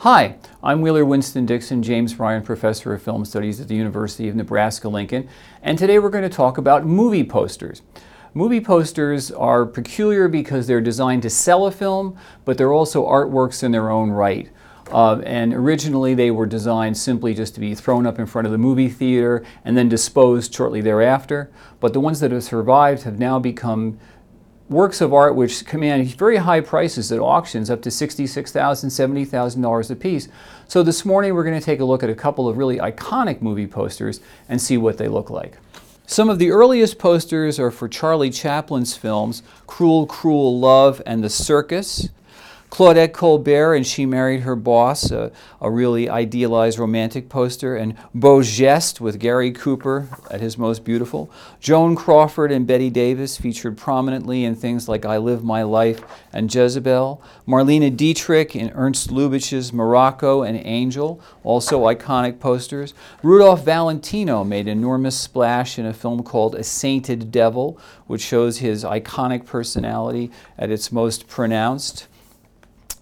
Hi, I'm Wheeler Winston Dixon, James Ryan Professor of Film Studies at the University of Nebraska-Lincoln, and today we're going to talk about movie posters. Movie posters are peculiar because they're designed to sell a film, but they're also artworks in their own right. Uh, and originally they were designed simply just to be thrown up in front of the movie theater and then disposed shortly thereafter. But the ones that have survived have now become works of art which command very high prices at auctions, up to $66,000, $70,000 a piece. So this morning we're going to take a look at a couple of really iconic movie posters and see what they look like. Some of the earliest posters are for Charlie Chaplin's films, Cruel, Cruel Love and The Circus. Claudette Colbert and She Married Her Boss, a, a, really idealized romantic poster, and Beau Geste with Gary Cooper at his most beautiful. Joan Crawford and Bette Davis featured prominently in things like I Live My Life and Jezebel. Marlene Dietrich in Ernst Lubitsch's Morocco and Angel, also iconic posters. Rudolph Valentino made enormous splash in a film called A Sainted Devil, which shows his iconic personality at its most pronounced.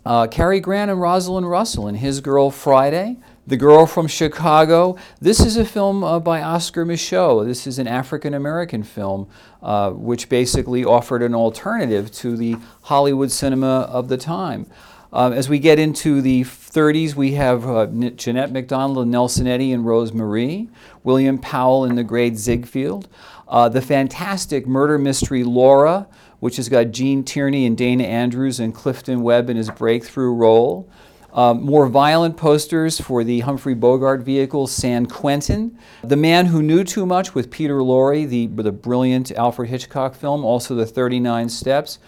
Uh, Cary Grant and Rosalind Russell in His Girl Friday, The Girl from Chicago. This is a film uh, by Oscar Micheaux. This is an African American film uh, which basically offered an alternative to the Hollywood cinema of the time. Uh, as we get into the 30s, we have uh, Jeanette MacDonald and Nelson Eddy and Rose Marie, William Powell and the Great Ziegfeld, uh, the fantastic murder mystery Laura, which has got Gene Tierney and Dana Andrews and Clifton Webb in his breakthrough role. Um, more violent posters for the Humphrey Bogart vehicle San Quentin. The Man Who Knew Too Much with Peter Lorre, the, the brilliant Alfred Hitchcock film, also The 39 Steps.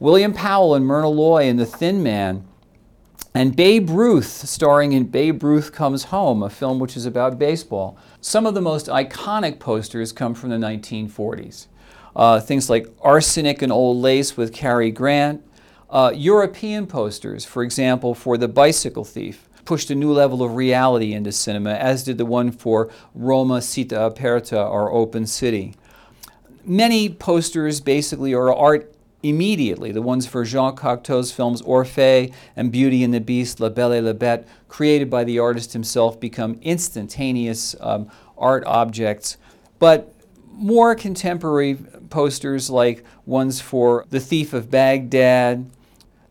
William Powell and Myrna Loy in The Thin Man. And Babe Ruth, starring in Babe Ruth Comes Home, a film which is about baseball. Some of the most iconic posters come from the 1940s. Uh, things like Arsenic and Old Lace with Cary Grant. Uh, European posters, for example, for The Bicycle Thief, pushed a new level of reality into cinema, as did the one for Roma Città Aperta, or Open City. Many posters basically are art immediately. The ones for Jean Cocteau's films Orphée and Beauty and the Beast, La Belle et la Bête, created by the artist himself, become instantaneous um, art objects. But more contemporary posters like ones for The Thief of Baghdad,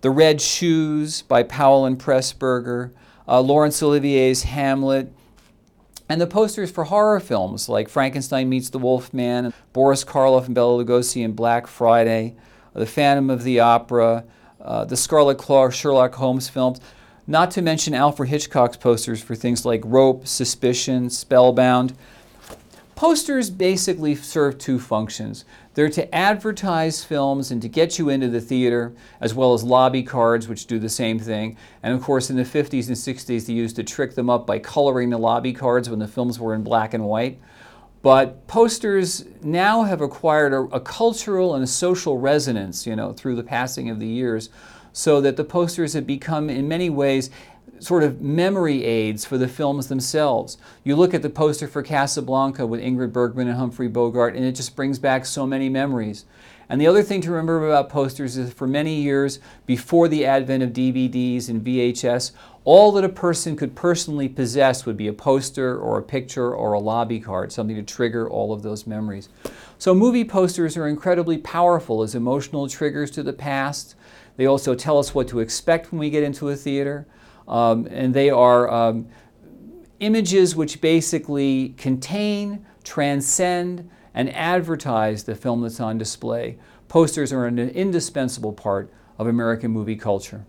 The Red Shoes by Powell and Pressburger, uh, Laurence Olivier's Hamlet, and the posters for horror films like Frankenstein Meets the Wolfman, Boris Karloff and Bela Lugosi in Black Friday, The Phantom of the Opera, uh, the Scarlet Claw Sherlock Holmes films, not to mention Alfred Hitchcock's posters for things like Rope, Suspicion, Spellbound. Posters basically serve two functions. They're to advertise films and to get you into the theater, as well as lobby cards, which do the same thing. And of course, in the 50s and 60s, they used to trick them up by coloring the lobby cards when the films were in black and white. But posters now have acquired a, a cultural and a social resonance, you know, through the passing of the years, so that the posters have become, in many ways, sort of memory aids for the films themselves. You look at the poster for Casablanca with Ingrid Bergman and Humphrey Bogart, and it just brings back so many memories. And the other thing to remember about posters is for many years before the advent of DVDs and VHS, all that a person could personally possess would be a poster or a picture or a lobby card, something to trigger all of those memories. So movie posters are incredibly powerful as emotional triggers to the past. They also tell us what to expect when we get into a theater. Um, and they are um, images which basically contain, transcend, and advertise the film that's on display. Posters are an indispensable part of American movie culture.